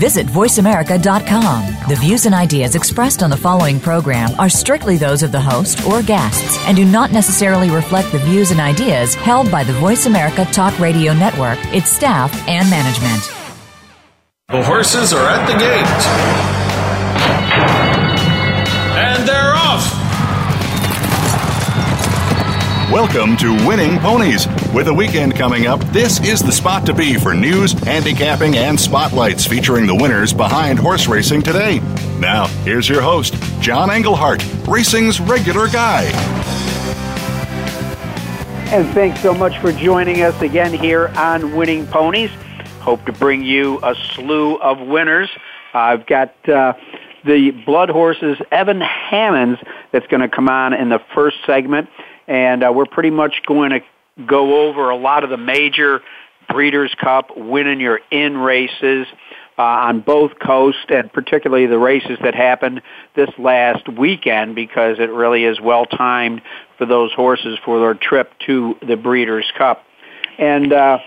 Visit VoiceAmerica.com. The views and ideas expressed on the following program are strictly those of the host or guests and do not necessarily reflect the views and ideas held by the Voice America Talk Radio Network, its staff, and management. The horses are at the gate. And they're Welcome to Winning Ponies. With a weekend coming up, this is the spot to be for news, handicapping, and spotlights featuring the winners behind horse racing today. Now, here's your host, John Engelhardt, racing's regular guy. And thanks so much for joining us again here on Winning Ponies. Hope to bring you a slew of winners. I've got uh, the blood horses, Evan Hammonds, that's going to come on in the first segment. And uh, we're pretty much going to go over a lot of the major Breeders' Cup, winning your in races uh, on both coasts, and particularly the races that happened this last weekend because it really is well timed for those horses for their trip to the Breeders' Cup. And uh,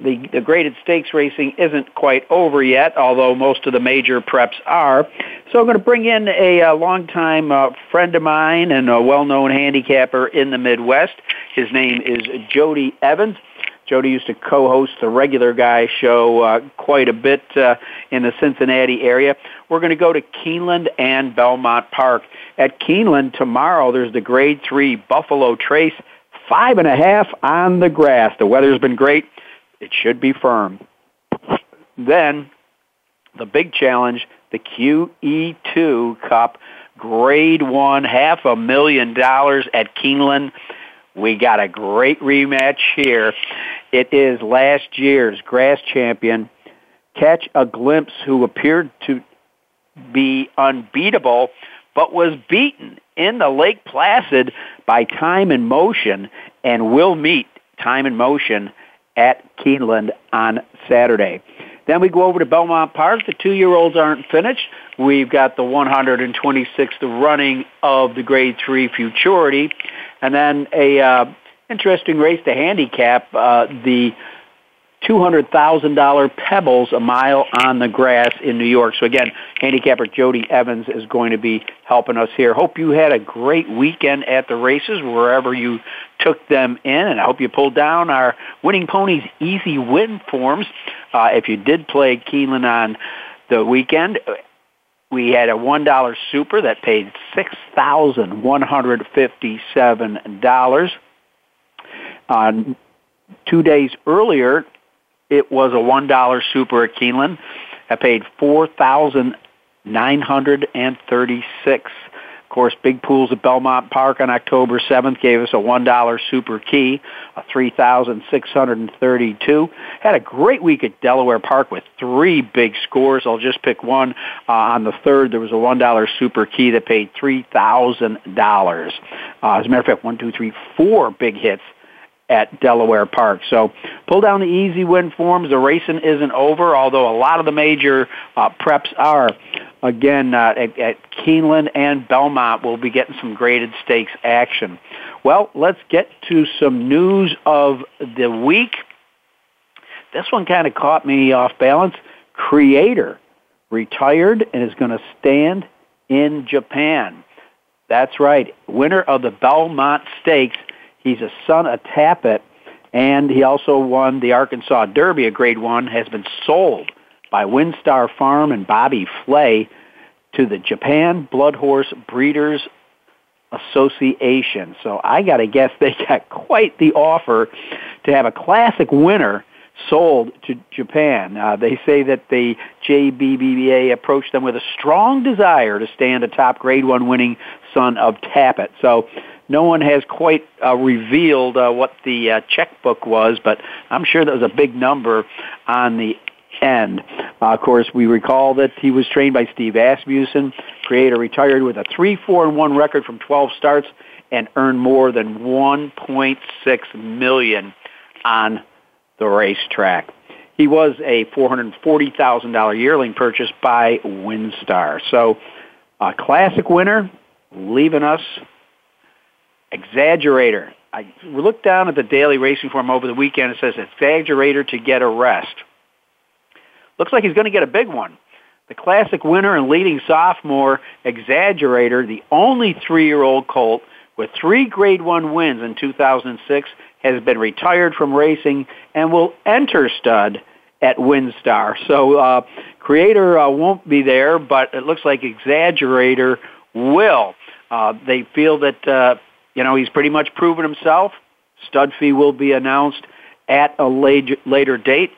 the, the graded stakes racing isn't quite over yet, although most of the major preps are. So I'm going to bring in a, a longtime uh, friend of mine and a well-known handicapper in the Midwest. His name is Jody Evans. Jody used to co-host the Regular Guy show uh, quite a bit uh, in the Cincinnati area. We're going to go to Keeneland and Belmont Park. At Keeneland tomorrow, there's the Grade 3 Buffalo Trace, five and a half on the grass. The weather's been great. It should be firm. Then, the big challenge, the QE2 Cup, Grade 1, half a million dollars at Keeneland. We got a great rematch here. It is last year's grass champion, Catch a Glimpse, who appeared to be unbeatable, but was beaten in the Lake Placid by Time and Motion and will meet Time and Motion at Keeneland on Saturday. Then we go over to Belmont Park. The two-year-olds aren't finished. We've got the 126th running of the Grade 3 Futurity. And then a uh, interesting race to handicap, uh, the $200,000 Pebbles a mile on the grass in New York. So again, handicapper Jody Evans is going to be helping us here. Hope you had a great weekend at the races wherever you took them in, and I hope you pulled down our Winning Ponies Easy Win forms. Uh, if you did play Keeneland on the weekend, we had a one dollar super that paid six thousand one hundred fifty-seven dollars. On uh, two days earlier, it was a one dollar super at Keeneland. I paid four thousand nine hundred and thirty-six. Of course, big pools at Belmont Park on October 7th gave us a $1 super key, a 3,632. Had a great week at Delaware Park with three big scores. I'll just pick one. Uh, on the third, there was a $1 super key that paid $3,000. Uh, as a matter of fact, one, two, three, four big hits at Delaware Park. So pull down the easy win forms. The racing isn't over, although a lot of the major uh, preps are. Again, uh, at, at Keeneland and Belmont, we'll be getting some graded stakes action. Well, let's get to some news of the week. This one kind of caught me off balance. Creator retired and is going to stand in Japan. That's right. Winner of the Belmont Stakes He's a son of Tapit, and he also won the Arkansas Derby, a Grade One. Has been sold by WinStar Farm and Bobby Flay to the Japan Blood Horse Breeders Association. So I got to guess they got quite the offer to have a classic winner sold to Japan. Uh, they say that the JBBA approached them with a strong desire to stand atop Grade One winning son of Tapit. So no one has quite uh, revealed uh, what the uh, checkbook was, but I'm sure that was a big number on the end. Uh, of course, we recall that he was trained by Steve Asmussen. Creator retired with a 3-4 and 1 record from 12 starts and earned more than 1.6 million on the racetrack. he was a $440,000 yearling purchase by WinStar. So, a classic winner, leaving us exaggerator. I looked down at the daily racing form over the weekend. It says exaggerator to get a rest. Looks like he's going to get a big one. The classic winner and leading sophomore exaggerator, the only three-year-old colt with three Grade 1 wins in 2006, has been retired from racing and will enter stud at WinStar. So uh, Creator uh, won't be there, but it looks like Exaggerator will. Uh, they feel that uh, you know he's pretty much proven himself. Stud fee will be announced at a later, later date.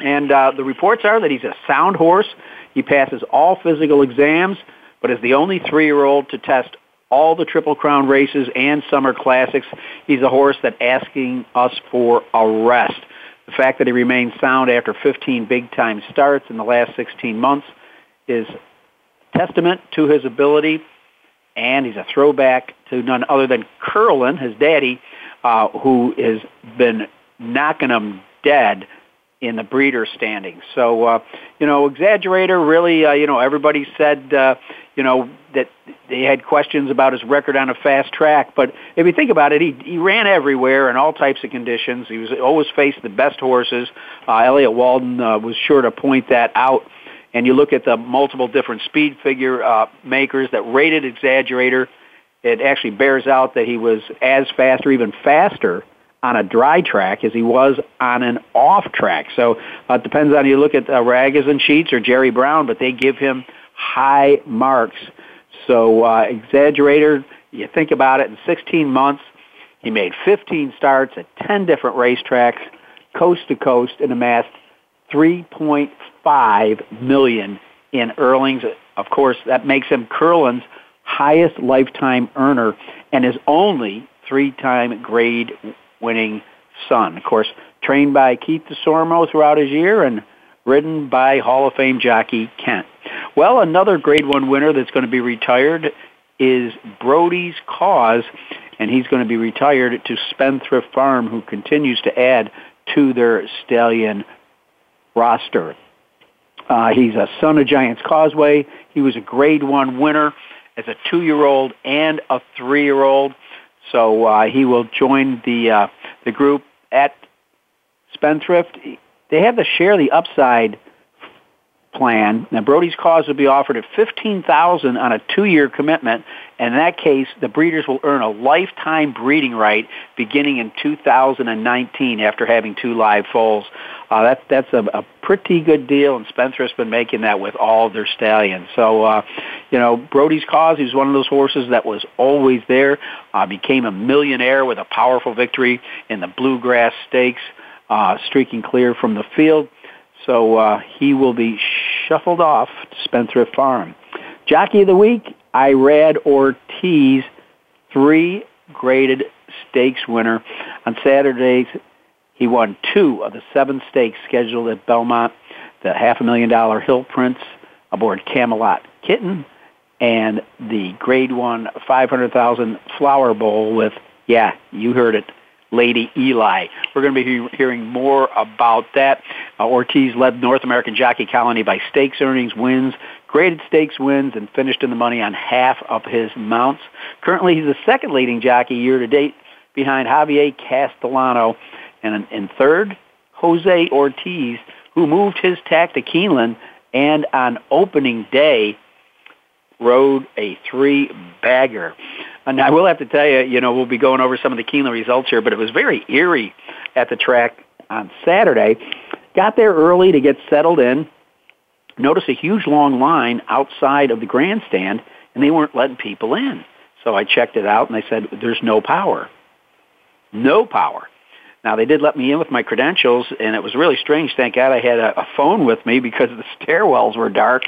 And uh, the reports are that he's a sound horse. He passes all physical exams, but is the only three-year-old to test all the Triple Crown races and Summer Classics. He's a horse that asking us for a rest. The fact that he remains sound after 15 big-time starts in the last 16 months is testament to his ability, and he's a throwback to none other than Curlin, his daddy, uh, who has been knocking him dead in the breeder standings. So, uh, you know, exaggerator really, uh, you know, everybody said, uh, you know, that they had questions about his record on a fast track. But if you think about it, he, he ran everywhere in all types of conditions. He was always faced the best horses. Uh, Elliott Walden uh, was sure to point that out. And you look at the multiple different speed figure uh, makers that rated Exaggerator, it actually bears out that he was as fast or even faster on a dry track as he was on an off track. So uh, it depends on you look at uh, Ragozin Sheets or Jerry Brown, but they give him high marks. So uh, exaggerator, you think about it, in 16 months, he made 15 starts at 10 different racetracks, coast to coast, and amassed 3.5 million in earnings. Of course, that makes him Curlin's highest lifetime earner and is only three-time grade winning son. Of course, trained by Keith Desormeaux throughout his year and ridden by Hall of Fame jockey Kent. Well, another Grade 1 winner that's going to be retired is Brody's Cause, and he's going to be retired to Spendthrift Farm, who continues to add to their stallion roster. Uh, he's a son of Giants Causeway. He was a Grade 1 winner as a two-year-old and a three-year-old. So uh, he will join the uh, the group at Spendthrift. They have the share the upside plan. Now Brody's cause will be offered at fifteen thousand on a two-year commitment. And in that case, the breeders will earn a lifetime breeding right beginning in 2019 after having two live foals. Uh, that's that's a, a pretty good deal, and Spendthrift's been making that with all their stallions. So, uh, you know, Brody's cause. He's one of those horses that was always there. Uh, became a millionaire with a powerful victory in the Bluegrass Stakes, uh, streaking clear from the field. So uh, he will be shuffled off to Spendthrift Farm. Jockey of the Week, Irad Ortiz, three graded stakes winner. On Saturdays, he won two of the seven stakes scheduled at Belmont, the half a million dollar Hill Prince aboard Camelot Kitten, and the grade one 500,000 Flower Bowl with, yeah, you heard it, Lady Eli. We're going to be hearing more about that. Uh, Ortiz led North American Jockey Colony by stakes earnings, wins, graded stakes wins, and finished in the money on half of his mounts. Currently, he's the second leading jockey year to date behind Javier Castellano. And in third, Jose Ortiz, who moved his tack to Keeneland and on opening day rode a three bagger. And I will have to tell you, you know, we'll be going over some of the Keeneland results here, but it was very eerie at the track on Saturday. Got there early to get settled in. Noticed a huge long line outside of the grandstand, and they weren't letting people in. So I checked it out, and they said, there's no power. No power. Now they did let me in with my credentials, and it was really strange. Thank God I had a, a phone with me because the stairwells were dark,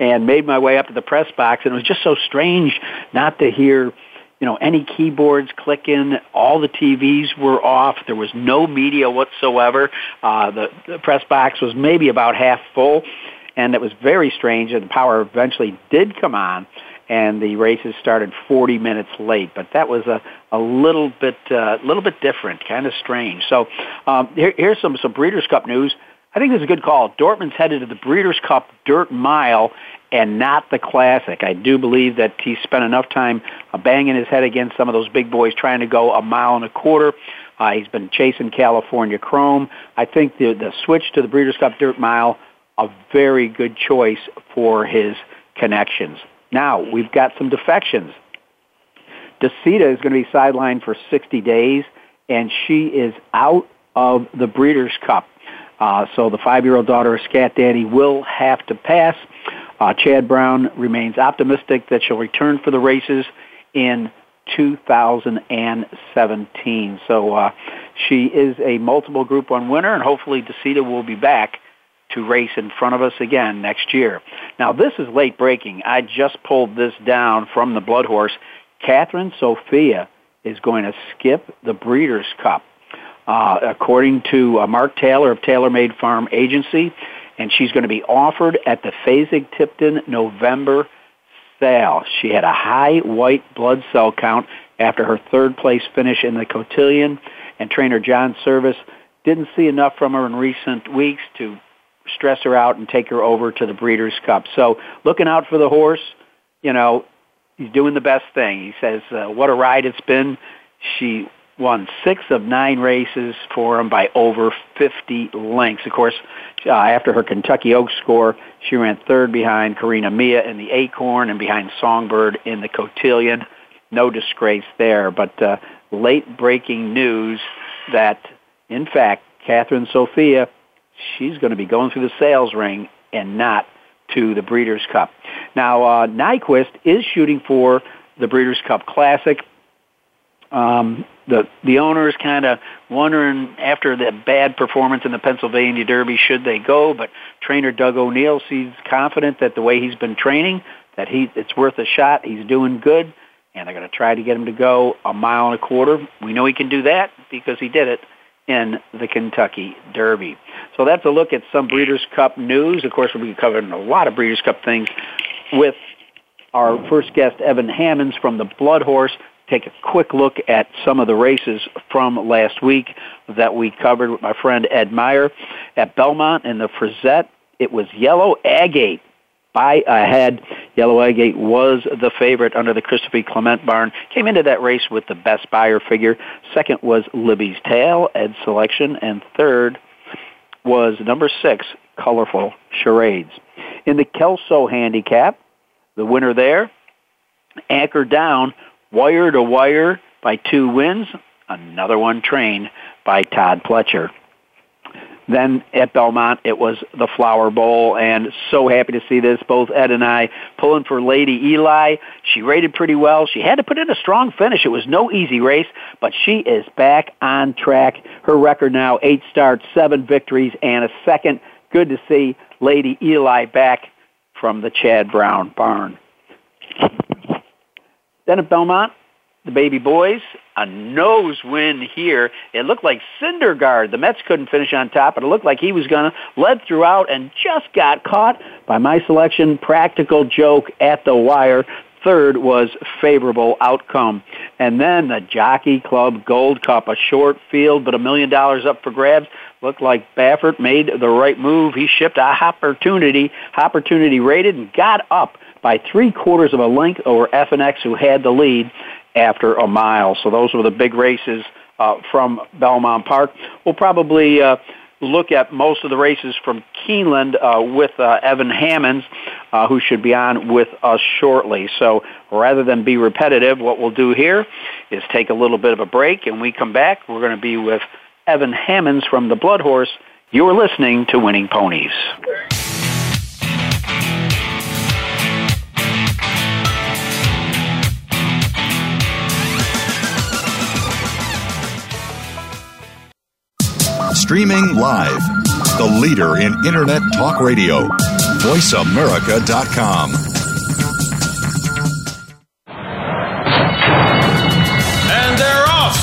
and made my way up to the press box. And it was just so strange not to hear, you know, any keyboards clicking. All the TVs were off. There was no media whatsoever. Uh, the, the press box was maybe about half full, and it was very strange. And the power eventually did come on and the races started 40 minutes late. But that was a, a little bit uh, little bit different, kind of strange. So um, here, here's some some Breeders' Cup news. I think this is a good call. Dortmund's headed to the Breeders' Cup Dirt Mile and not the Classic. I do believe that he spent enough time uh, banging his head against some of those big boys trying to go a mile and a quarter. Uh, he's been chasing California Chrome. I think the the switch to the Breeders' Cup Dirt Mile a very good choice for his connections. Now we've got some defections. Dacita is going to be sidelined for 60 days, and she is out of the Breeders' Cup. Uh, so the five-year-old daughter of Scat Daddy will have to pass. Uh, Chad Brown remains optimistic that she'll return for the races in 2017. So uh, she is a multiple Group 1 winner, and hopefully Dacita will be back to race in front of us again next year. Now, this is late breaking. I just pulled this down from the Blood Horse. Cathryn Sophia is going to skip the Breeders' Cup. Uh, according to uh, Mark Taylor of Taylor Made Farm Agency, and she's going to be offered at the Fasig-Tipton November sale. She had a high white blood cell count after her third place finish in the cotillion, and trainer John Servis didn't see enough from her in recent weeks to stress her out and take her over to the Breeders' Cup. So looking out for the horse, you know, he's doing the best thing. He says, uh, what a ride it's been. She won six of nine races for him by over 50 lengths. Of course, uh, after her Kentucky Oaks score, she ran third behind Carina Mia in the Acorn and behind Songbird in the Cotillion. No disgrace there, but uh, late breaking news that, in fact, Cathryn Sophia, she's going to be going through the sales ring and not to the Breeders' Cup. Now, uh, Nyquist is shooting for the Breeders' Cup Classic. Um, the the owner is kind of wondering after the bad performance in the Pennsylvania Derby, should they go? But trainer Doug O'Neill seems confident that the way he's been training, that he it's worth a shot. He's doing good, and they're going to try to get him to go a mile and a quarter. We know he can do that because he did it in the Kentucky Derby. So that's a look at some Breeders' Cup news. Of course, we'll be covering a lot of Breeders' Cup things with our first guest, Evan Hammonds from the Blood Horse. Take a quick look at some of the races from last week that we covered with my friend Ed Meyer. At Belmont in the Frizette, it was Yellow Agate by ahead. Yellow Agate was the favorite under the Christopher Clement barn. Came into that race with the best Beyer figure. Second was Libby's Tail, Ed Selection, and third was number six, Colorful Charades. In the Kelso handicap, the winner there, Anchor Down, wire to wire by two wins. Another one trained by Todd Pletcher. Then at Belmont, it was the Flower Bowl, and so happy to see this. Both Ed and I pulling for Lady Eli. She rated pretty well. She had to put in a strong finish. It was no easy race, but she is back on track. Her record now eight starts, seven victories, and a second. Good to see Lady Eli back from the Chad Brown barn. Then at Belmont, the baby boys, a nose win here. It looked like Syndergaard. The Mets couldn't finish on top, but it looked like he was going to. Led throughout and just got caught by my selection. Practical joke at the wire. Third was favorable outcome. And then the Jockey Club Gold Cup, a short field, but a million dollars up for grabs. Looked like Baffert made the right move. He shipped a Hoppertunity, Hoppertunity rated, and got up by three quarters of a length over FNX, who had the lead after a mile. So those were the big races uh, from Belmont Park. We'll probably uh, look at most of the races from Keeneland uh, with uh, Evan Hammonds, uh, who should be on with us shortly. So rather than be repetitive, what we'll do here is take a little bit of a break, and we come back. We're going to be with Evan Hammonds from the Blood Horse. You're listening to Winning Ponies. Streaming live. The leader in Internet talk radio. VoiceAmerica.com. And they're off.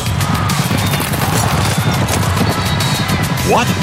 What?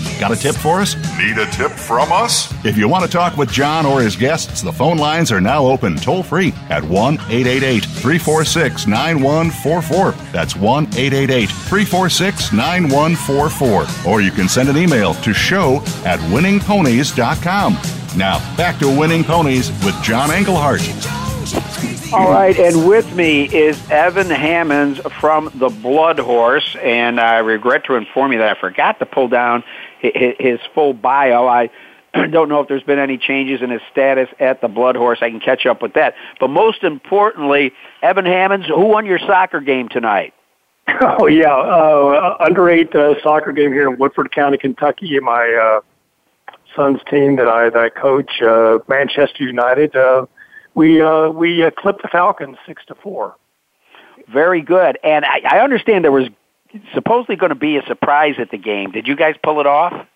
Got a tip for us? Need a tip from us? If you want to talk with John or his guests, the phone lines are now open toll free at 1 888 346 9144. That's 1 888 346 9144. Or you can send an email to show at winningponies.com. Now, back to Winning Ponies with John Engelhardt. All right, and with me is Evan Hammonds from the Blood Horse, and I regret to inform you that I forgot to pull down hi- his full bio. I don't know if there's been any changes in his status at the Blood Horse. I can catch up with that. But most importantly, Evan Hammonds, who won your soccer game tonight? Oh yeah, uh, under eight uh, soccer game here in Woodford County, Kentucky. My uh, son's team that I that I coach, uh, Manchester United. Uh, we uh, we uh, clipped the Falcons six to four. Very good. And I, I understand there was supposedly going to be a surprise at the game. Did you guys pull it off?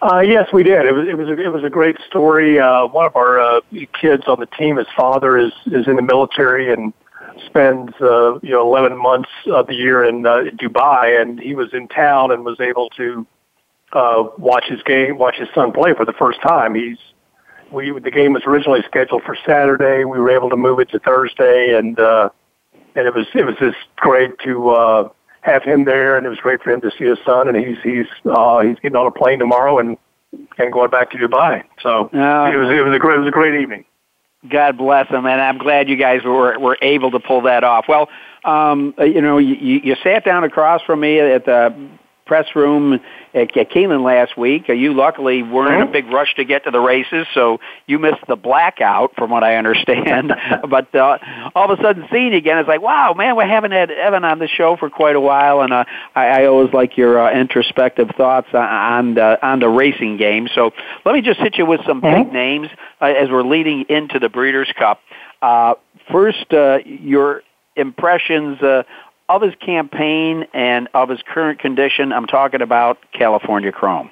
Uh, yes, we did. It was it was a, it was a great story. Uh, one of our uh, kids on the team, his father is is in the military and spends uh, you know 11 months of the year in uh, Dubai, and he was in town and was able to uh, watch his game, watch his son play for the first time. He's we the game was originally scheduled for Saturday. We were able to move it to Thursday, and uh, and it was it was just great to uh, have him there, and it was great for him to see his son. And he's he's uh, he's getting on a plane tomorrow and and going back to Dubai. So Oh. it was it was a great it was a great evening. God bless them, and I'm glad you guys were were able to pull that off. Well, um, uh, you know, you you sat down across from me at the press room at, at Keeneland last week. Uh, You luckily weren't in a big rush to get to the races, so you missed the blackout, from what I understand. but uh, all of a sudden, seeing you again, it's like, wow, man, we haven't had Evan on the show for quite a while, and uh, I, I always like your uh, introspective thoughts on on the, on the racing game. So let me just hit you with some big names uh, as we're leading into the Breeders' Cup. Uh, first, uh, your impressions uh, of his campaign and of his current condition. I'm talking about California Chrome.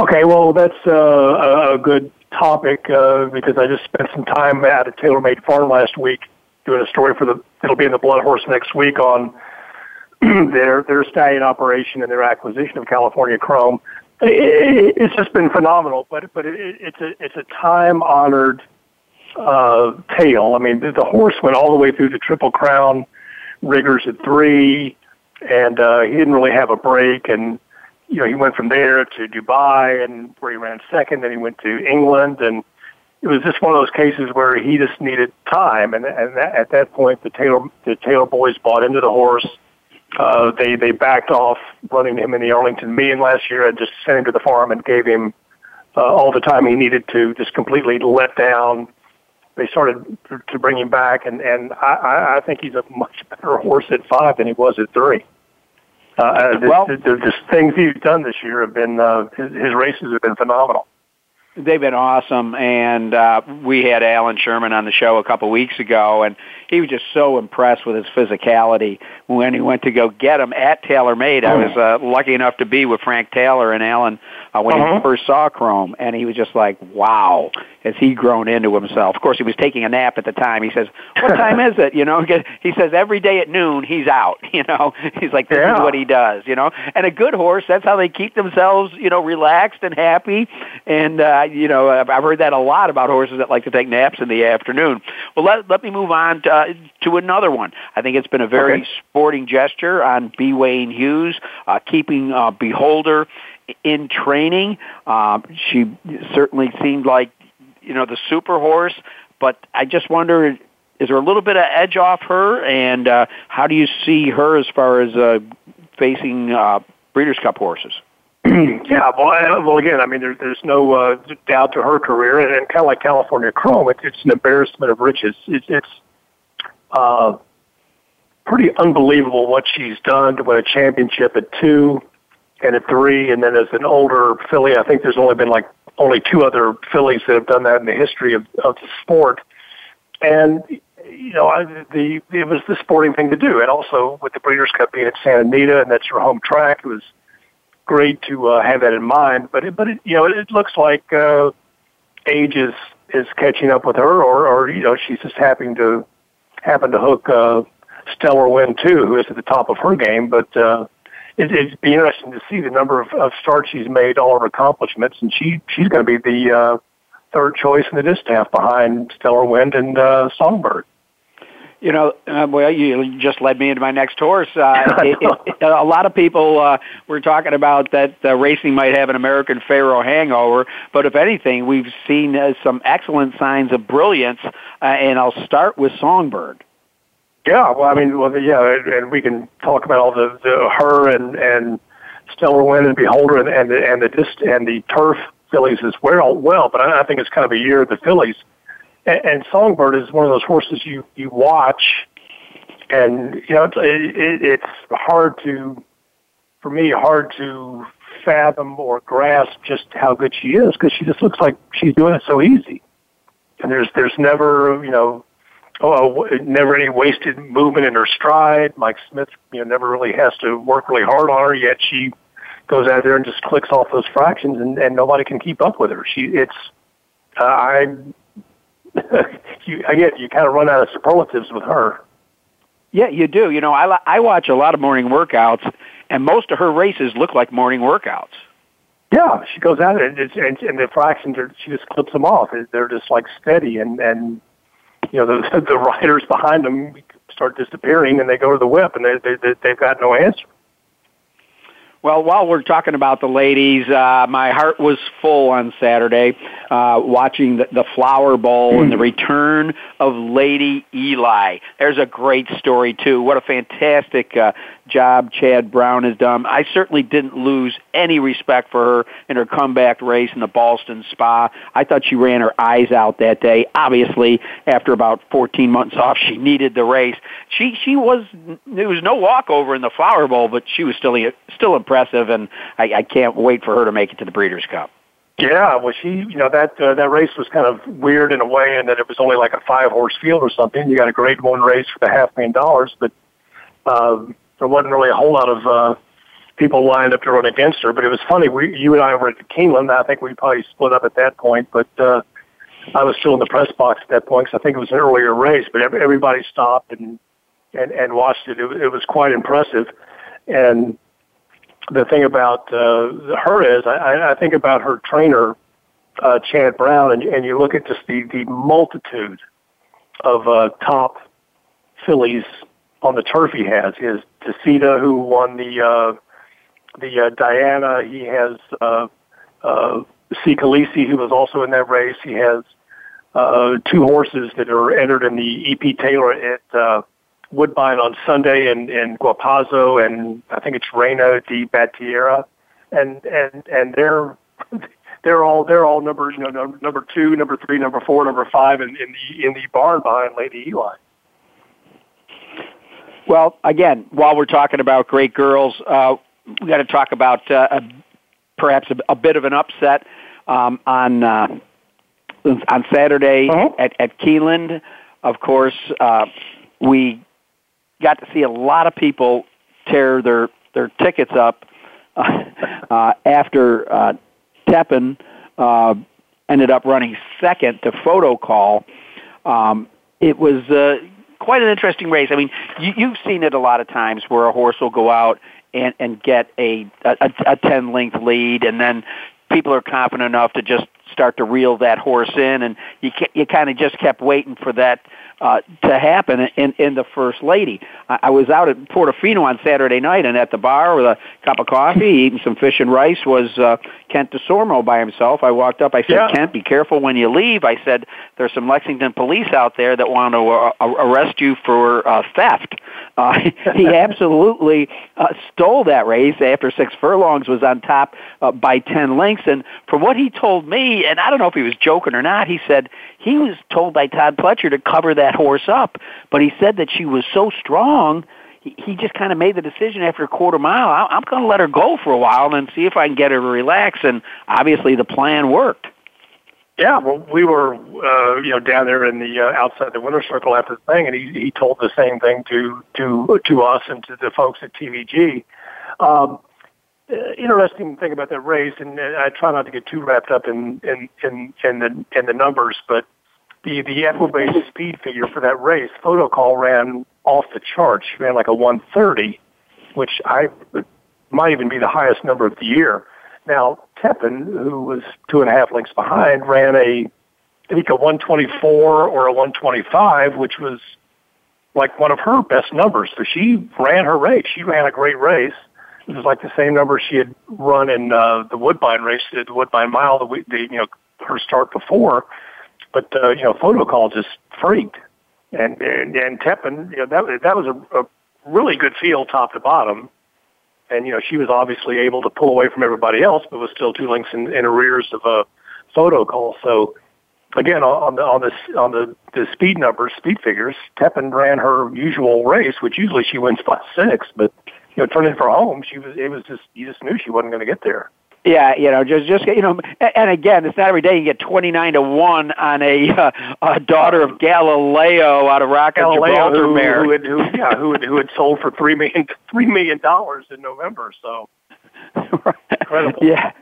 Okay, well, that's uh, a, good topic uh, because I just spent some time at a TaylorMade farm last week doing a story for the. It'll be in the Blood Horse next week on their their stallion operation and their acquisition of California Chrome. It, it, it's just been phenomenal, but but it, it's a it's a time honored uh, tale. I mean, the, the horse went all the way through the Triple Crown rigors at three, and uh, he didn't really have a break. And you know, he went from there to Dubai, and where he ran second. Then he went to England, and it was just one of those cases where he just needed time. And and that, at that point, the Taylor the Taylor boys bought into the horse. Uh, they they backed off running him in the Arlington Million last year and just sent him to the farm and gave him uh, all the time he needed to just completely let down. They started to, bring him back, and and I- I, I think he's a much better horse at five than he was at three. Uh, the, Well- the, the, the things he's done this year have been uh, his, his races have been phenomenal. They've been awesome, and uh, we had Alan Sherman on the show a couple weeks ago, and he was just so impressed with his physicality when he went to go get him at TaylorMade. I was uh, lucky enough to be with Frank Taylor and Alan uh, when Uh-huh. he first saw Chrome, and he was just like, "Wow!" Has he grown into himself? Of course, he was taking a nap at the time. He says, "What time is it?" You know, he says every day at noon he's out. You know, he's like, "This Yeah. is what he does." You know, and a good horse, that's how they keep themselves, you know, relaxed and happy. And uh, you know, I've I've heard that a lot about horses that like to take naps in the afternoon. Well, let let me move on to, uh, to another one. I think it's been a very Okay. sporting gesture on B. Wayne Hughes, uh, keeping uh, Beholder in training. Um, she certainly seemed like you know the super horse, but I just wonder. Is there a little bit of edge off her, and uh, how do you see her as far as uh, facing uh, Breeders' Cup horses? yeah, well, well, again, I mean, there, there's no uh, doubt to her career, and, and kind of like California Chrome, it, it's an embarrassment of riches. It, it's uh, pretty unbelievable what she's done to win a championship at two and at three, and then as an older filly, I think there's only been like only two other fillies that have done that in the history of, of the sport. And you know, I, the it was the sporting thing to do, and also with the Breeders' Cup being at Santa Anita, and that's your home track, it was great to uh, have that in mind. But it, but it, you know, it, it looks like uh, age is is catching up with her, or or you know, she's just happening to happen to hook uh, Stellar Wind too, who is at the top of her game. But uh, it, it'd be interesting to see the number of, of starts she's made, all her accomplishments, and she she's going to be the uh, third choice in the distaff behind Stellar Wind and uh, Songbird. You know, uh, well, you just led me into my next horse. Uh, it, it, a lot of people uh, were talking about that uh, racing might have an American Pharoah hangover, but if anything, we've seen uh, some excellent signs of brilliance. Uh, and I'll start with Songbird. Yeah, well, I mean, well, yeah, and- we can talk about all the, the her and and Stellar Wind and Beholder and and the and the dist and the turf fillies as well. Well, but I, I think it's kind of a year of the fillies. And, and Songbird is one of those horses you you watch, and you know it's it, it, it's hard to, for me, hard to fathom or grasp just how good she is because she just looks like she's doing it so easy, and there's there's never you know oh, never any wasted movement in her stride. Mike Smith, you know, never really has to work really hard on her. Yet she goes out there and just clicks off those fractions, and, and nobody can keep up with her. She, it's, uh, I, you, I get you kind of run out of superlatives with her. Yeah, you do. You know, I I watch a lot of morning workouts, and most of her races look like morning workouts. Yeah, she goes out and, it's, and, and the fractions are she just clips them off. They're just like steady, and and you know the the riders behind them start disappearing, and they go to the whip, and they, they, they they've got no answer. Well, while we're talking about the ladies, uh, my heart was full on Saturday uh, watching the, the Flower Bowl and the return of Lady Eli. There's a great story too. What a fantastic uh, job Chad Brown has done. I certainly didn't lose any respect for her in her comeback race in the Ballston Spa. I thought she ran her eyes out that day. Obviously, after about 14 months off, she needed the race. She she was there was no walkover in the Flower Bowl, but she was still still impressive, and I, I can't wait for her to make it to the Breeders' Cup. Yeah, well, she, you know, that uh, that race was kind of weird in a way, in that it was only like a five horse field or something. You got a Grade One race for the half million dollars, but um, there wasn't really a whole lot of uh, people lined up to run against her. But it was funny. We, you and I were at Keeneland. I think we probably split up at that point, but uh, I was still in the press box at that point because I think it was an earlier race. But every, everybody stopped and and and watched it. It, it was quite impressive, and the thing about uh, her is, I, I think about her trainer, uh, Chad Brown, and, and you look at just the, the multitude of uh, top fillies on the turf he has. He has Dacita, who won the uh, the uh, Diana. He has uh, uh. Khaleesi, who was also in that race. He has uh, two horses that are entered in the E.P. Taylor at uh, Woodbine on Sunday and, and Guapazo and I think it's Reina di Battiera and, and, and they're, they're all, they're all number, you know, number two, number three, number four, number five in, in the, in the barn behind Lady Eli. Well, again, while we're talking about great girls, uh, we got to talk about uh, a, perhaps a, a bit of an upset um, on uh, on Saturday uh-huh. at, at Keeneland. Of course, uh, we got to see a lot of people tear their their tickets up uh, uh, after uh, Tepin uh, ended up running second to Photo Call. Um, it was uh, quite an interesting race. I mean, you, you've seen it a lot of times where a horse will go out and, and get a, a, a 10 length lead and then people are confident enough to just start to reel that horse in and you, you kind of just kept waiting for that uh, to happen in, in the First Lady. I, I was out at Portofino on Saturday night, and at the bar with a cup of coffee, eating some fish and rice, was uh, Kent Desormeaux by himself. I walked up. I said, Yeah. Kent, be careful when you leave. I said, there's some Lexington police out there that want to uh, arrest you for uh, theft. Uh, he absolutely uh, stole that race after six furlongs, was on top uh, by 10 lengths. And from what he told me, and I don't know if he was joking or not, he said he was told by Todd Pletcher to cover that horse up. But he said that she was so strong, he, he just kind of made the decision after a quarter mile, I, I'm going to let her go for a while and see if I can get her to relax. And obviously the plan worked. Yeah, well, we were, uh, you know, down there in the uh, outside the winter circle after the thing, and he he told the same thing to to to us and to the folks at TVG. Um, uh, interesting thing about that race, and uh, I try not to get too wrapped up in in in, in the in the numbers, but the the Equibase speed figure for that race, Photo Call ran off the charts. Ran like a 130, which I might even be the highest number of the year. Now, Tepin, who was two and a half lengths behind, ran a, I think a 124 or a 125, which was like one of her best numbers. So she ran her race. She ran a great race. It was like the same number she had run in uh, the Woodbine race, the Woodbine Mile, the, the you know her start before. But uh, you know, Photo Call just freaked, and and, and Tepin, you know, that was that was a, a really good field top to bottom and you know she was obviously able to pull away from everybody else, but was still two lengths in, in arrears of a photo call. So again, on the on the on the, the speed numbers, speed figures, Tepin ran her usual race, which usually she wins by six, but you know turning for home, she was it was just you just knew she wasn't going to get there. Yeah, you know, just just you know, and again, it's not every day you get twenty nine to one on a, uh, a daughter of Galileo out of Rock of Gibraltar who, who had who, yeah who had, who had sold for three million three million dollars in November. So incredible. yeah,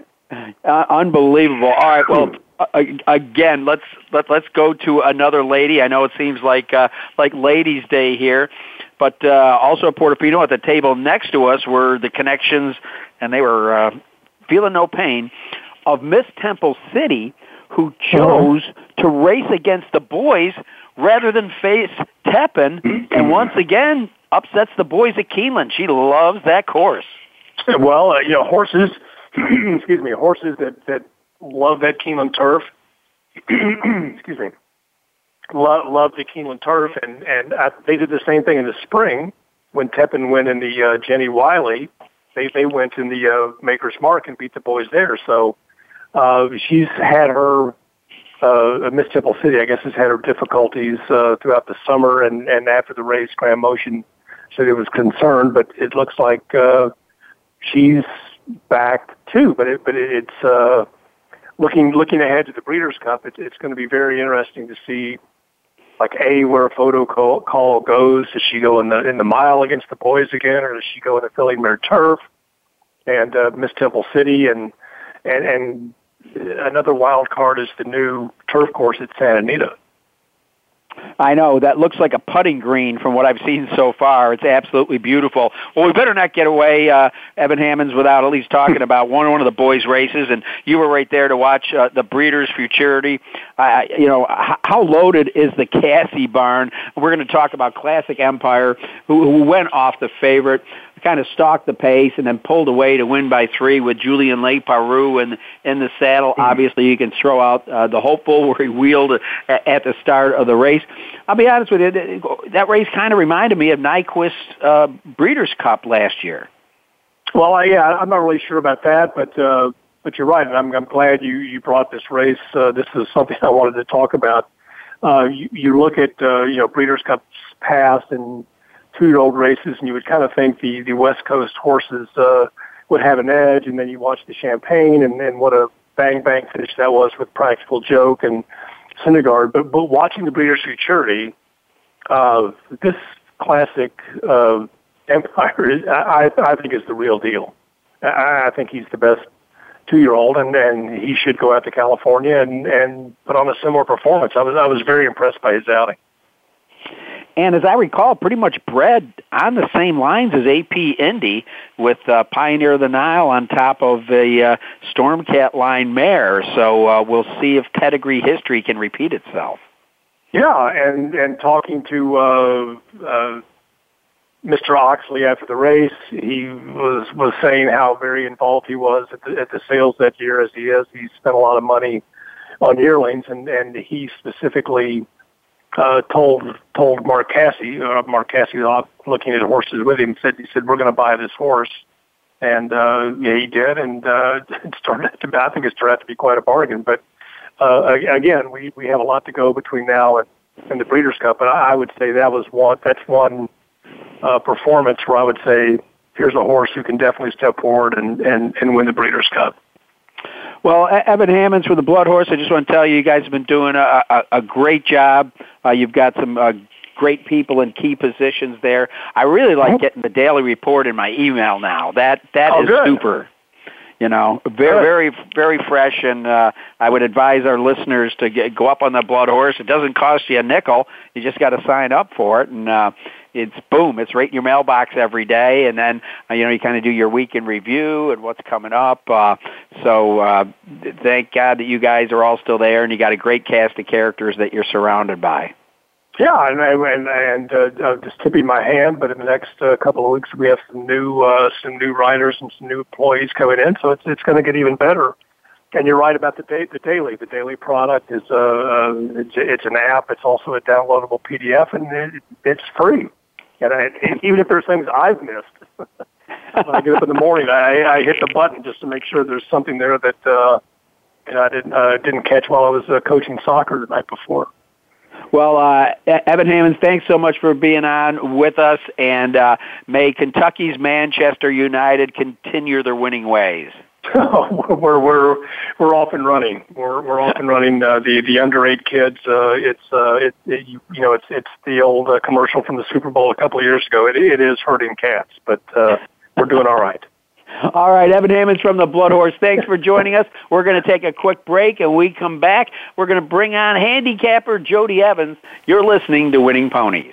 uh, unbelievable. All right, well, uh, again, let's let let's go to another lady. I know it seems like uh, like Ladies' Day here, but uh, also at Portofino at the table next to us were the connections, and they were uh, feeling no pain of Miss Temple City, who chose to race against the boys rather than face Tepin, and once again upsets the boys at Keeneland. She loves that course. Well, uh, you know, horses, excuse me, horses that, that love that Keeneland turf, excuse me, love, love the Keeneland turf, and, and uh, they did the same thing in the spring when Tepin went in the uh, Jenny Wiley. They, they went in the uh, Maker's Mark and beat the boys there. So uh, she's had her, uh, Miss Temple City, I guess, has had her difficulties uh, throughout the summer and, and after the race, Graham Motion said it was concerned, but it looks like uh, she's back too. But it, but it, it's uh, looking looking ahead to the Breeders' Cup. It, it's going to be very interesting to see, like a where a photo call, call goes. Does she go in the in the mile against the boys again, or does she go in the Filly Mare Turf and uh, Miss Temple City and and and another wild card is the new turf course at Santa Anita. I know that looks like a putting green from what I've seen so far. It's absolutely beautiful. Well, we better not get away, uh, Evan Hammonds, without at least talking about one one of the boys' races. And you were right there to watch uh, the Breeders' Futurity. Uh, you know h- how loaded is the Casse barn? We're going to talk about Classic Empire, who, who went off the favorite kind of stalked the pace and then pulled away to win by three with Julien Leparoux in, in the saddle. Obviously, you can throw out uh, the hopeful where he wheeled at, at the start of the race. I'll be honest with you, that, that race kind of reminded me of Nyquist's uh, Breeders' Cup last year. Well, I, yeah, I'm not really sure about that, but uh, but you're right, and I'm, I'm glad you you brought this race. Uh, this is something I wanted to talk about. Uh, you, you look at uh, you know Breeders' Cups past and two-year-old races, and you would kind of think the the West Coast horses uh, would have an edge, and then you watch the Champagne, and then what a bang bang finish that was with Practical Joke and Syndergaard. But but watching the Breeders' Futurity, uh, this classic uh, Empire, is, I I think is the real deal. I, I think he's the best two year old, and and he should go out to California and and put on a similar performance. I was I was very impressed by his outing. And as I recall, pretty much bred on the same lines as AP Indy with uh, Pioneer of the Nile on top of the uh, Stormcat line mare. So uh, we'll see if pedigree history can repeat itself. Yeah, and and talking to uh, uh, Mr. Oxley after the race, he was was saying how very involved he was at the, at the sales that year, as he is. He spent a lot of money on yearlings, and and he specifically uh, told told Mark Casse, uh, Mark Casse, looking at horses with him, said he said we're going to buy this horse, and uh, yeah, he did, and uh, it started to be, I think it turned out to be quite a bargain. But uh, again, we we have a lot to go between now and, and the Breeders' Cup, but I would say that was one that's one uh, performance where I would say here's a horse who can definitely step forward and and and win the Breeders' Cup. Well, Evan Hammonds for the Blood Horse. I just want to tell you, you guys have been doing a, a, a great job. Uh, you've got some uh, great people in key positions there. I really like getting the daily report in my email now. That that oh, is good. super. You know, very, very, very fresh, and uh, I would advise our listeners to get, go up on the Blood Horse. It doesn't cost you a nickel; you just got to sign up for it, and uh, it's boom, it's right in your mailbox every day, and then uh, you know you kind of do your week in review and what's coming up. Uh, so uh, thank God that you guys are all still there, and you got a great cast of characters that you're surrounded by. Yeah, and and and uh, uh, just tipping my hand, but in the next uh, couple of weeks we have some new uh, some new writers and some new employees coming in, so it's it's going to get even better. And you're right about the da- the daily. The daily product is uh, uh it's, it's an app. It's also a downloadable PDF, and it, it's free. And, I, and even if there's things I've missed, when I get up in the morning, I, I hit the button just to make sure there's something there that uh, you know, I didn't uh, didn't catch while I was uh, coaching soccer the night before. Well, uh, Evan Hammonds, thanks so much for being on with us, and uh, may Kentucky's Manchester United continue their winning ways. we're we're we're off and running. We're we're off and running. Uh, the the under eight kids. Uh, it's uh, it, it you, know it's it's the old uh, commercial from the Super Bowl a couple of years ago. It it is hurting cats, but uh, we're doing all right. All right, Evan Hammonds from the Blood Horse. Thanks for joining us. We're going to take a quick break, and we come back. We're going to bring on handicapper Jody Evans. You're listening to Winning Ponies.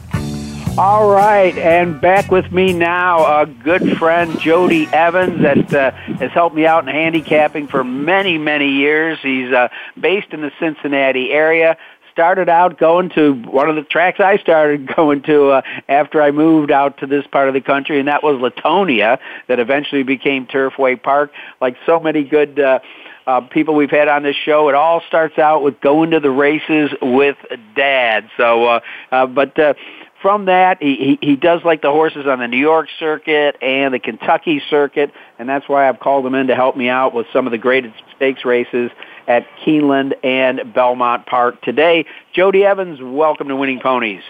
All right, and back with me now, a good friend, Jody Evans, that uh, has helped me out in handicapping for many, many years. He's uh, based in the Cincinnati area, started out going to one of the tracks I started going to uh, after I moved out to this part of the country, and that was Latonia, that eventually became Turfway Park. Like so many good uh, uh, people we've had on this show, it all starts out with going to the races with Dad. So, uh, uh, but. Uh, from that, he, he, he does like the horses on the New York circuit and the Kentucky circuit, and that's why I've called him in to help me out with some of the graded stakes races at Keeneland and Belmont Park today. Jody Evans, welcome to Winning Ponies.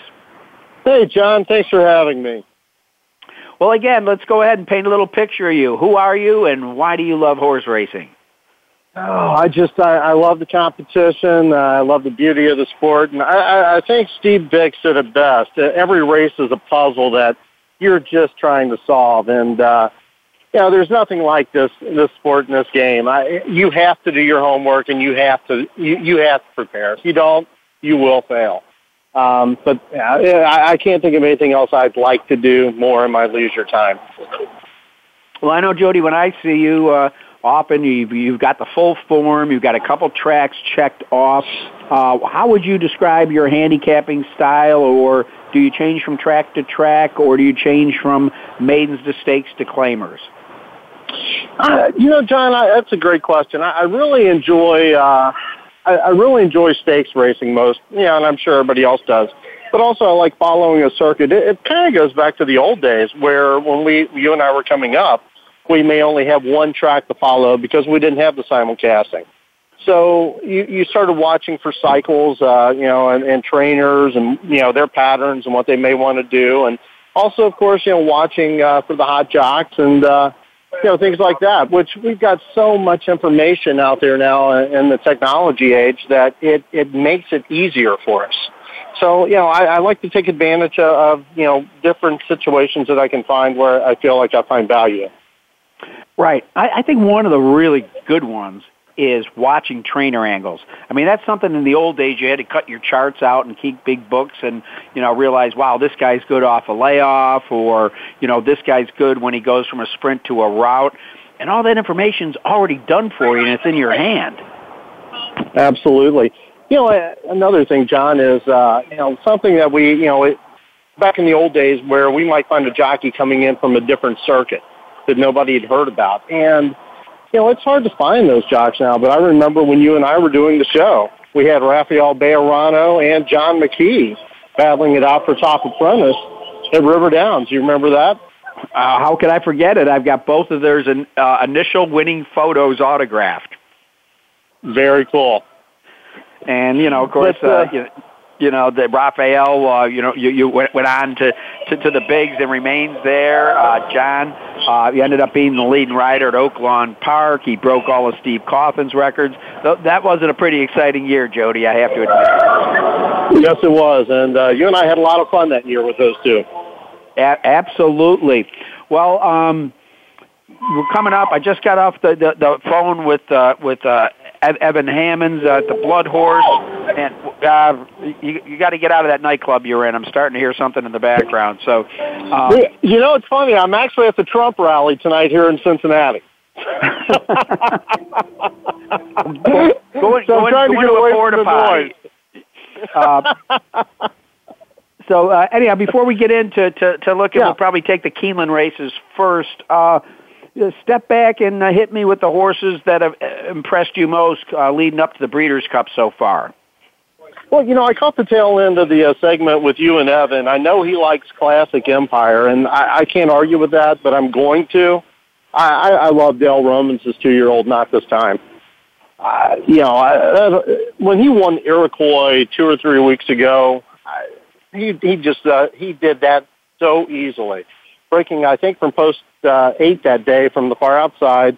Hey, John. Thanks for having me. Well, again, let's go ahead and paint a little picture of you. Who are you, and why do you love horse racing? Oh, I just I, I love the competition. Uh, I love the beauty of the sport, and I, I, I think Steve Bix did it best. Uh, every race is a puzzle that you're just trying to solve, and uh, you know, there's nothing like this this sport in this game. I, you have to do your homework and you have to you, you have to prepare. If you don't, you will fail. Um, but yeah, I, I can't think of anything else I'd like to do more in my leisure time. Well, I know, Jody. When I see you, uh, often you've, you've got the full form. You've got a couple tracks checked off. Uh, how would you describe your handicapping style, or do you change from track to track, or do you change from maidens to stakes to claimers? Uh, you know, John, I, that's a great question. I, I really enjoy, uh, I, I really enjoy stakes racing most. Yeah, and I'm sure everybody else does. But also, I like following a circuit. It, it kind of goes back to the old days where when we, you and I were coming up, we may only have one track to follow because we didn't have the simulcasting. So you, you started watching for cycles, uh, you know, and, and trainers and, you know, their patterns and what they may want to do. And also, of course, you know, watching uh, for the hot jocks and, uh, you know, things like that, which we've got so much information out there now in the technology age that it, it makes it easier for us. So, you know, I, I like to take advantage of, you know, different situations that I can find where I feel like I find value. Right. I, I think one of the really good ones is watching trainer angles. I mean, that's something in the old days you had to cut your charts out and keep big books and, you know, realize, wow, this guy's good off a layoff or, you know, this guy's good when he goes from a sprint to a route. And all that information's already done for you and it's in your hand. Absolutely. You know, another thing, John, is, uh, you know, something that we, you know, it, back in the old days where we might find a jockey coming in from a different circuit that nobody had heard about. And, you know, it's hard to find those jocks now, but I remember when you and I were doing the show, we had Rafael Bejarano and John McKee battling it out for top apprentice at River Downs. You remember that? Uh, how could I forget it? I've got both of their uh, initial winning photos autographed. Very cool. And you know, of course, but, uh, uh, you, you know, the Rafael, uh, you know, you, you went, went on to, to, to the bigs and remains there. Uh, John, uh, he ended up being the leading rider at Oaklawn Park. He broke all of Steve Coffin's records. That wasn't a pretty exciting year, Jody, I have to admit. Yes, it was. And uh, you and I had a lot of fun that year with those two. A- absolutely. Well, um, we're coming up. I just got off the, the, the phone with uh, with uh, Evan Hammonds uh, at the Blood Horse, and uh, you, you got to get out of that nightclub you're in. I'm starting to hear something in the background. So, um, you know, it's funny. I'm actually at the Trump rally tonight here in Cincinnati. going, going, so I'm trying going, to get away from the noise. Uh, so uh, anyhow, before we get into to, to look at, yeah. we'll probably take the Keeneland races first. Uh, step back and uh, hit me with the horses that have uh, impressed you most uh, leading up to the Breeders' Cup so far. Well, you know, I caught the tail end of the uh, segment with you and Evan. I know he likes Classic Empire, and I, I can't argue with that, but I'm going to. I, I, I love Dale Romans' two-year-old, not this time. Uh, you know, I, uh, when he won Iroquois two or three weeks ago, I, he he just uh, he did that so easily, breaking I think from post uh, eight that day from the far outside.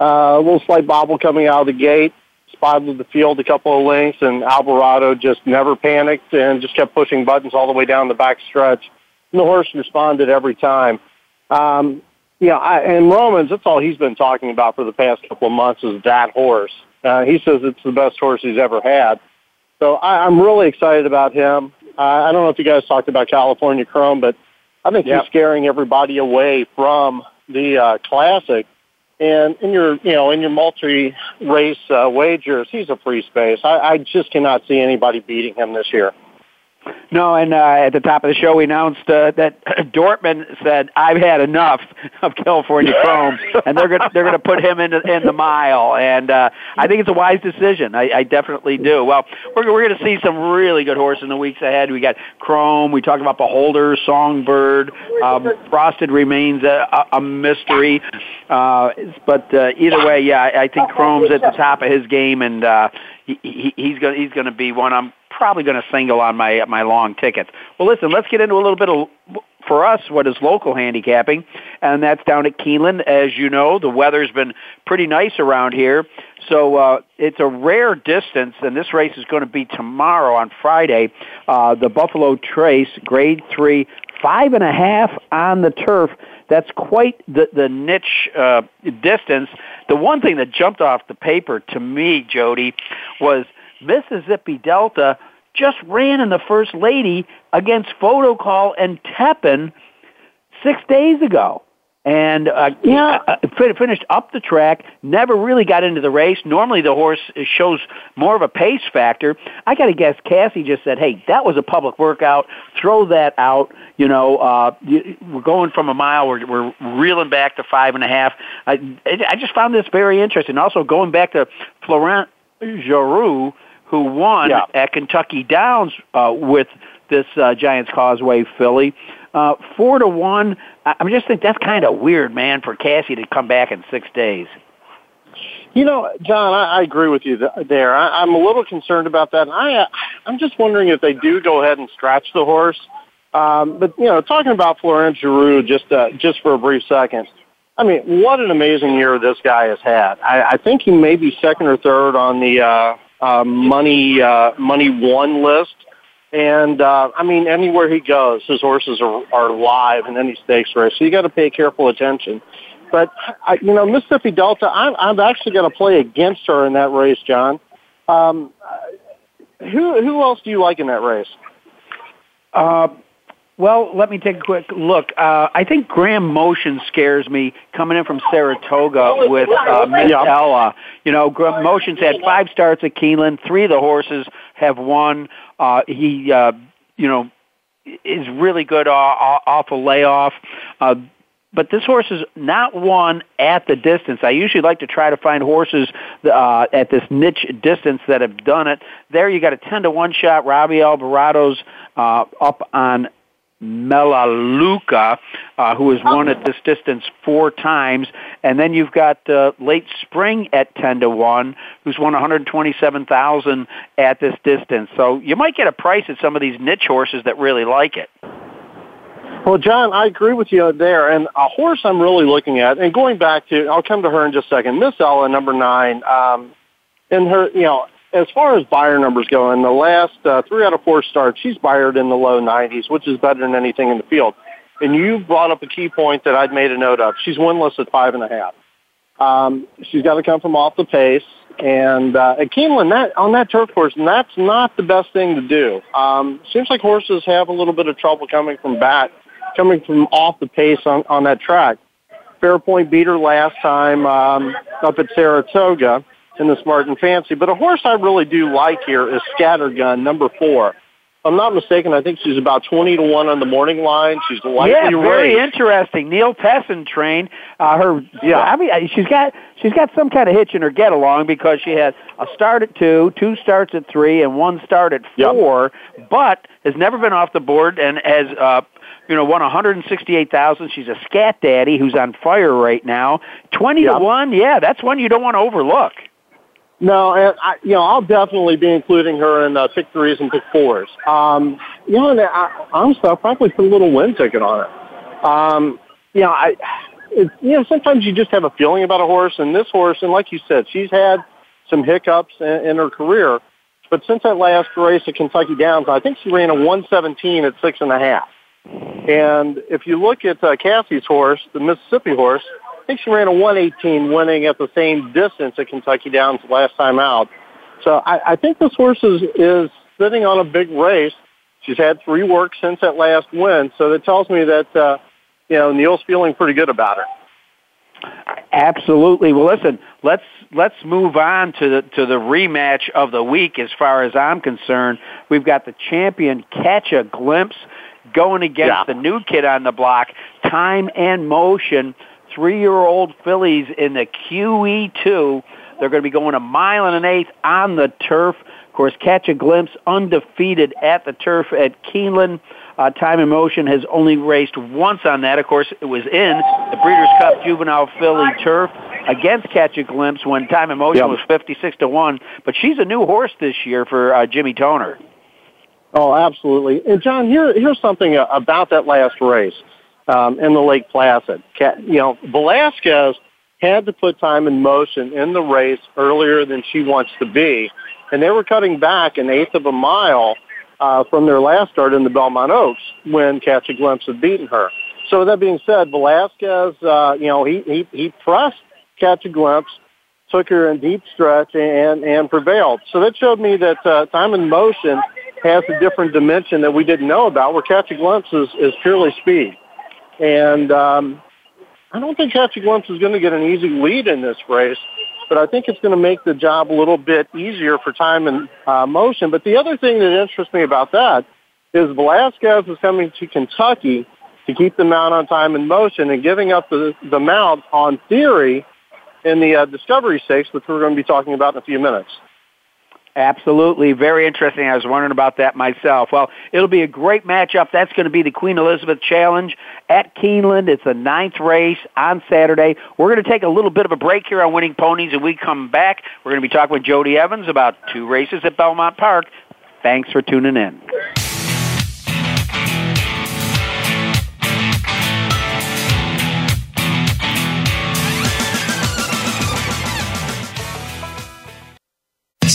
Uh, a little slight bobble coming out of the gate, spotted the field a couple of lengths, and Albarado just never panicked and just kept pushing buttons all the way down the back stretch. And the horse responded every time. Um, yeah, I, and Romans, that's all he's been talking about for the past couple of months is that horse. Uh, he says it's the best horse he's ever had. So I, I'm really excited about him. Uh, I don't know if you guys talked about California Chrome, but I think yep. he's scaring everybody away from the uh, classic And in your, you know, in your multi-race uh, wagers, he's a free space. I, I just cannot see anybody beating him this year. No, and uh, at the top of the show, we announced uh, that Dortmund said, "I've had enough of California Chrome," and they're going they're going to put him in the, in the mile. And uh, I think it's a wise decision. I, I definitely do. Well, we're we're going to see some really good horses in the weeks ahead. We got Chrome. We talked about Beholder, Songbird. Um, Frosted remains a, a mystery, uh, but uh, either way, yeah, I, I think Chrome's at the top of his game, and uh, he, he, he's going he's going to be one I'm probably going to single on my my long tickets. Well, listen, let's get into a little bit of for us what is local handicapping, and that's down at Keeneland. As you know, the weather's been pretty nice around here, so uh, it's a rare distance, and this race is going to be tomorrow on Friday. Uh, the Buffalo Trace, Grade Three, five and a half on the turf. That's quite the the niche uh, distance. The one thing that jumped off the paper to me, Jody, was Mississippi Delta just ran in the First Lady against Photocall and Tepin six days ago. And uh, yeah, uh, finished up the track. Never really got into the race. Normally, the horse shows more of a pace factor. I got to guess Casse just said, "Hey, that was a public workout. Throw that out." You know, uh, we're going from a mile. We're, we're reeling back to five and a half. I, I just found this very interesting. Also, going back to Florent Geroux, who won yeah. at Kentucky Downs uh, with this uh, Giants Causeway filly. Uh, four to one. I, I just think that's kind of weird, man, for Casse to come back in six days. You know, John, I, I agree with you th- there. I, I'm a little concerned about that. And I, uh, I'm just wondering if they do go ahead and scratch the horse. Um, but you know, talking about Florent Geroux just uh, just for a brief second. I mean, what an amazing year this guy has had. I, I think he may be second or third on the uh, uh, money uh, money won list. And uh, I mean, anywhere he goes, his horses are, are live in any stakes race. So you got to pay careful attention. But I, you know, Mississippi Delta, I'm, I'm actually going to play against her in that race, John. Um, who who else do you like in that race? Uh, well, let me take a quick look. Uh, I think Graham Motion scares me coming in from Saratoga with uh, Miss yeah. Ella. You know, Graham Motion's had five starts at Keeneland. Three of the horses have won. Uh, he, uh, you know, is really good off, off a layoff. Uh, but this horse is not one at the distance. I usually like to try to find horses uh, at this niche distance that have done it. There, you got a ten to one shot. Robbie Albarado's uh, up on Melaleuca, uh, who has won at this distance four times, and then you've got uh, Late Spring at ten to one, who's won one hundred twenty-seven thousand at this distance. So you might get a price at some of these niche horses that really like it. Well, John, I agree with you there. And a horse I'm really looking at, and going back to, I'll come to her in just a second. Miss Ella, number nine, um, in her, you know, as far as Beyer numbers go, in the last uh, three out of four starts, she's Beyered in the low 90s, which is better than anything in the field. And you brought up a key point that I'd made a note of. She's winless at five and a half. Um, she's got to come from off the pace. And uh, at Keeneland, that on that turf course, and that's not the best thing to do. Um, seems like horses have a little bit of trouble coming from back, coming from off the pace on, on that track. Fairpoint beat her last time um, up at Saratoga in the Smart and Fancy. But a horse I really do like here is Scattergun, number four. If I'm not mistaken, I think she's about 20 to 1 on the morning line. She's likely yeah, very interesting. Neil Pessin trained uh, her. Yeah, I mean, she's got she's got some kind of hitch in her get along because she had a start at two, two starts at three, and one start at four, yep. but has never been off the board and has uh, you know, won 168,000. She's a scat daddy who's on fire right now. 20 yep. to 1, yeah, that's one you don't want to overlook. No, and I, you know, I'll definitely be including her in uh, pick threes and pick fours. Um, you know, and I, honestly, I'll probably put a little win ticket on it. Um, you know, I, it, you know, sometimes you just have a feeling about a horse, and this horse, and like you said, she's had some hiccups in, in her career, but since that last race at Kentucky Downs, I think she ran a 117 at six and a half. And if you look at uh, Casse's horse, the Mississippi horse, think she ran a 118 winning at the same distance at Kentucky Downs last time out. So I, I think this horse is, is sitting on a big race. She's had three works since that last win, so that tells me that uh, you know Neil's feeling pretty good about her. Absolutely. Well, listen, let's let's move on to the to the rematch of the week. As far as I'm concerned, we've got the champion Catch a Glimpse going against Yeah. the new kid on the block, Time and Motion, three-year-old fillies in the QE2. They're going to be going a mile and an eighth on the turf. Of course, Catch a Glimpse undefeated at the turf at Keeneland. Uh, Time and Motion has only raced once on that. Of course, it was in the Breeders' Cup Juvenile Filly Turf against Catch a Glimpse when Time and Motion Yep. was 56 to 1. But she's a new horse this year for uh, Jimmy Toner. Oh, absolutely. And John, here here's something uh, about that last race um, in the Lake Placid. You know, Velazquez had to put time in motion in the race earlier than she wants to be, and they were cutting back an eighth of a mile uh, from their last start in the Belmont Oaks when Catch a Glimpse had beaten her. So with that being said, Velazquez, uh, you know, he, he, he pressed Catch a Glimpse, took her in deep stretch and, and prevailed. So that showed me that uh, time in motion has a different dimension that we didn't know about where Catch a Glimpse is, is purely speed. And um, I don't think Catch a Glimpse is going to get an easy lead in this race, but I think it's going to make the job a little bit easier for time and uh, motion. But the other thing that interests me about that is Velazquez is coming to Kentucky to keep the mount on time and motion and giving up the, the mount on theory in the uh, Discovery Stakes, which we're going to be talking about in a few minutes. Absolutely. Very interesting. I was wondering about that myself. Well, it'll be a great matchup. That's going to be the Queen Elizabeth Challenge at Keeneland. It's the ninth race on Saturday. We're going to take a little bit of a break here on Winning Ponies, and we come back. We're going to be talking with Jody Evans about two races at Belmont Park. Thanks for tuning in.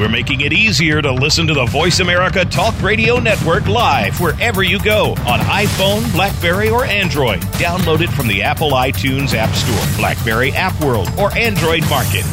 We're making it easier to listen to the Voice America Talk Radio Network live wherever you go on iPhone, Blackberry, or Android. Download it from the Apple iTunes App Store, Blackberry App World, or Android Market.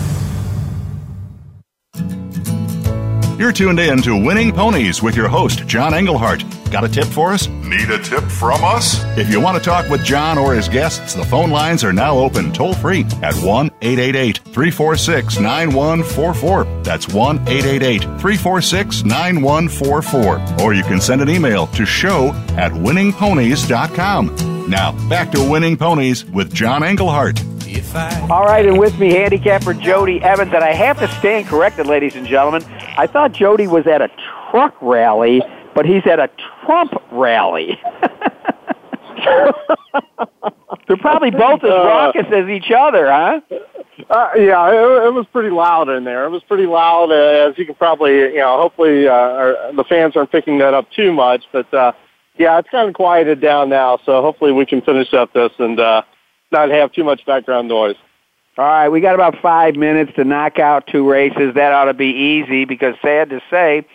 You're tuned in to Winning Ponies with your host, John Engelhardt. Got a tip for us? Need a tip from us? If you want to talk with John or his guests, the phone lines are now open toll free at 1 888 346 9144. That's 1 888 346 9144. Or you can send an email to show at winningponies.com. Now, back to Winning Ponies with John Engelhardt. All right, and with me, handicapper Jody Evans. And I have to stand corrected, ladies and gentlemen. I thought Jody was at a truck rally, but he's at a Trump rally. They're probably both as Uh, raucous as each other, huh? Uh, yeah, it, it was pretty loud in there. It was pretty loud, uh, as you can probably, you know, hopefully uh, our, the fans aren't picking that up too much. But uh, yeah, it's kind of quieted down now, so hopefully we can finish up this and uh, not have too much background noise. All right, we got about five minutes to knock out two races. That ought to be easy because, sad to say,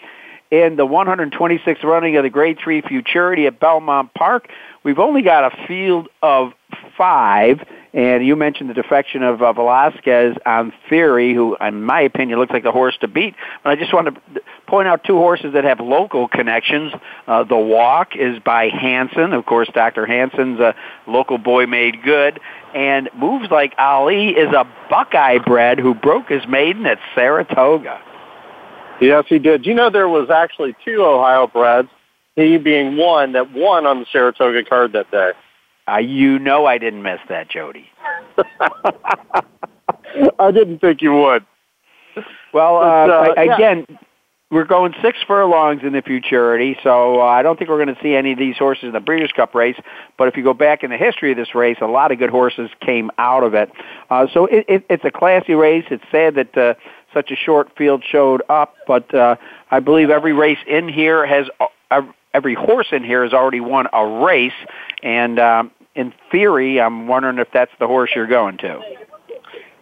in the 126th running of the Grade 3 Futurity at Belmont Park, we've only got a field of five. And you mentioned the defection of uh, Velazquez on Theory, who, in my opinion, looks like the horse to beat. But I just want to point out two horses that have local connections. Uh, the Walk is by Hansen. Of course, Dr. Hansen's a local boy made good. And Moves Like Ali is a Buckeye bred who broke his maiden at Saratoga. Yes, he did. You know, there was actually two Ohio breds, he being one that won on the Saratoga card that day. Uh, you know I didn't miss that, Jody. I didn't think you would. Well, uh, uh, again, yeah. we're going six furlongs in the futurity, so uh, I don't think we're going to see any of these horses in the Breeders' Cup race. But if you go back in the history of this race, a lot of good horses came out of it. Uh, so it, it, it's a classy race. It's sad that uh, such a short field showed up, but uh, I believe every race in here has uh, every horse in here has already won a race, and um, in theory, I'm wondering if that's the horse you're going to.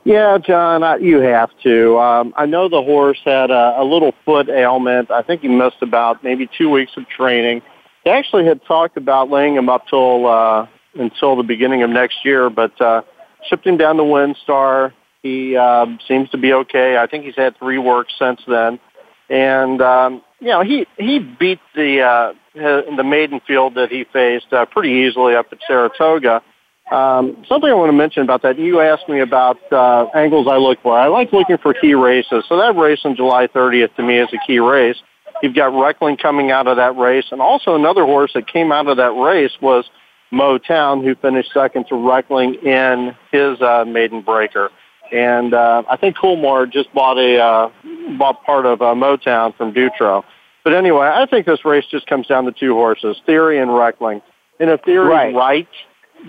Yeah, John, I, you have to. Um, I know the horse had a, a little foot ailment. I think he missed about maybe two weeks of training. They actually had talked about laying him up till uh, until the beginning of next year, but uh, shipped him down to WinStar. He uh, seems to be okay. I think he's had three works since then, and um, you know he he beat the uh, the maiden field that he faced uh, pretty easily up at Saratoga. Um, something I want to mention about that, you asked me about uh, angles I look for. I like looking for key races. So that race on July 30th to me is a key race. You've got Reckling coming out of that race, and also another horse that came out of that race was Motown, who finished second to Reckling in his uh, maiden breaker. And uh, I think Coolmore just bought a uh, bought part of uh, Motown from Dutrow. But anyway, I think this race just comes down to two horses, Theory and Reckling. And if Theory's right, right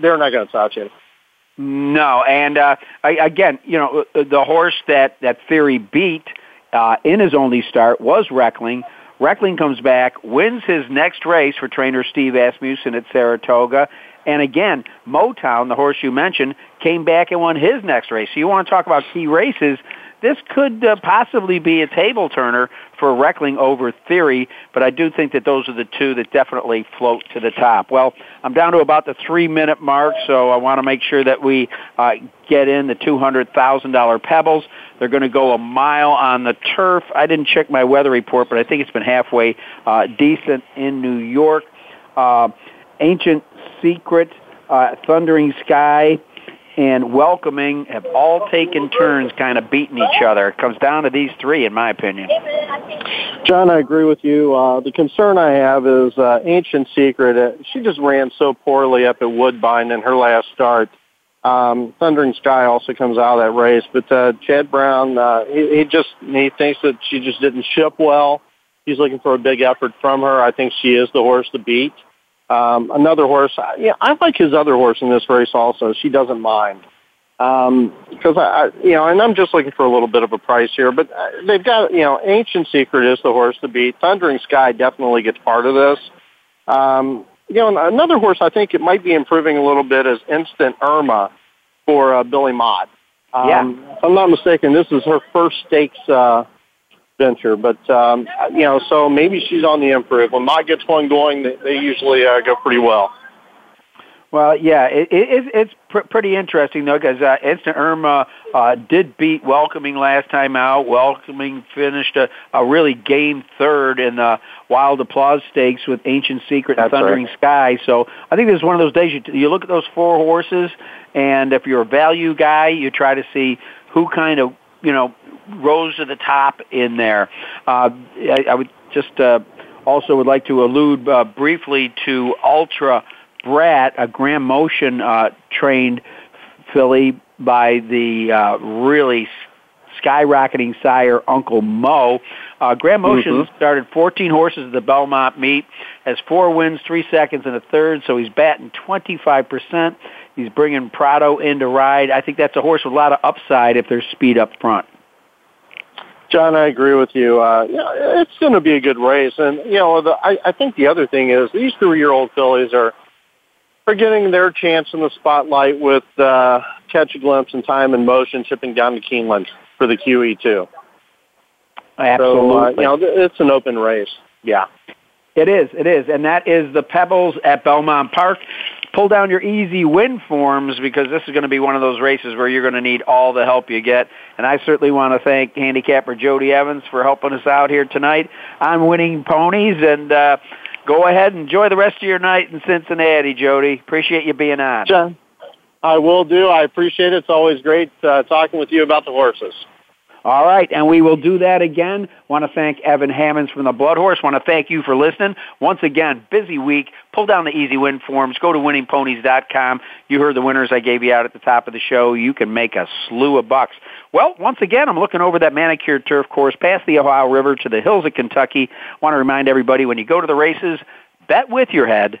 they're not going to touch it. No, and uh, I, again, you know, the horse that that Theory beat uh, in his only start was Reckling. Reckling comes back, wins his next race for trainer Steve Asmussen at Saratoga, and again, Motown, the horse you mentioned, came back and won his next race. So you want to talk about key races? this could uh, possibly be a table turner for Reckling over Theory, but I do think that those are the two that definitely float to the top. Well, I'm down to about the three minute mark, so I want to make sure that we uh, get in the $200,000 pebbles. They're going to go a mile on the turf. I didn't check my weather report, but I think it's been halfway uh, decent in New York. Uh, Ancient Secret, uh, Thundering Sky, and welcoming have all taken turns kind of beating each other. It comes down to these three, in my opinion. John, I agree with you. Uh, the concern I have is uh, Ancient Secret. Uh, she just ran so poorly up at Woodbine in her last start. Um, Thundering Sky also comes out of that race, but uh, Chad Brown, uh, he, he just he thinks that she just didn't ship well. He's looking for a big effort from her. I think she is the horse to beat. Um, another horse, yeah, I like his other horse in this race also. She doesn't mind. Um, cause I, I, you know, and I'm just looking for a little bit of a price here, but uh, they've got, you know, Ancient Secret is the horse to beat. Thundering Sky definitely gets part of this. Um, you know, another horse I think it might be improving a little bit is Instant Irma for uh, Billy Mott. Um, yeah. If I'm not mistaken, this is her first stakes uh, venture. But um, you know, so maybe she's on the improve. When Mott gets one going, they, they usually uh, go pretty well. Well, yeah, it, it, it's pr- pretty interesting though because uh, Instant Irma uh, did beat Welcoming last time out. Welcoming finished a, a really game third in the Wild Applause Stakes with Ancient Secret and That's Thundering right. Sky. So I think this is one of those days you, you look at those four horses, and if you're a value guy, you try to see who kind of you know rose to the top in there. Uh, I, I would just uh, also would like to allude uh, briefly to Ultra Brat, a Graham Motion uh, trained filly by the uh, really skyrocketing sire Uncle Mo. Uh, Graham Motion Mm-hmm. started 14 horses at the Belmont meet, has four wins, three seconds, and a third, so he's batting 25%. He's bringing Prado in to ride. I think that's a horse with a lot of upside if there's speed up front. John, I agree with you. Uh, yeah, it's going to be a good race, and you know, the, I, I think the other thing is these three-year-old fillies are are getting their chance in the spotlight with uh, Catch a Glimpse and Time and Motion shipping down to Keeneland for the QE2. Absolutely. So, uh, you know, it's an open race. Yeah. It is, it is, and that is the Pebbles at Belmont Park. Pull down your easy win forms because this is going to be one of those races where you're going to need all the help you get. And I certainly want to thank handicapper Jody Evans for helping us out here tonight on Winning Ponies. And uh, go ahead and enjoy the rest of your night in Cincinnati, Jody. Appreciate you being on. John, I will do. I appreciate it. It's always great uh, talking with you about the horses. All right, and we will do that again. Want to thank Evan Hammonds from the Blood Horse. Want to thank you for listening. Once again, busy week. Pull down the easy win forms. Go to winningponies.com. You heard the winners I gave you out at the top of the show. You can make a slew of bucks. Well, once again, I'm looking over that manicured turf course past the Ohio River to the hills of Kentucky. Want to remind everybody when you go to the races, bet with your head,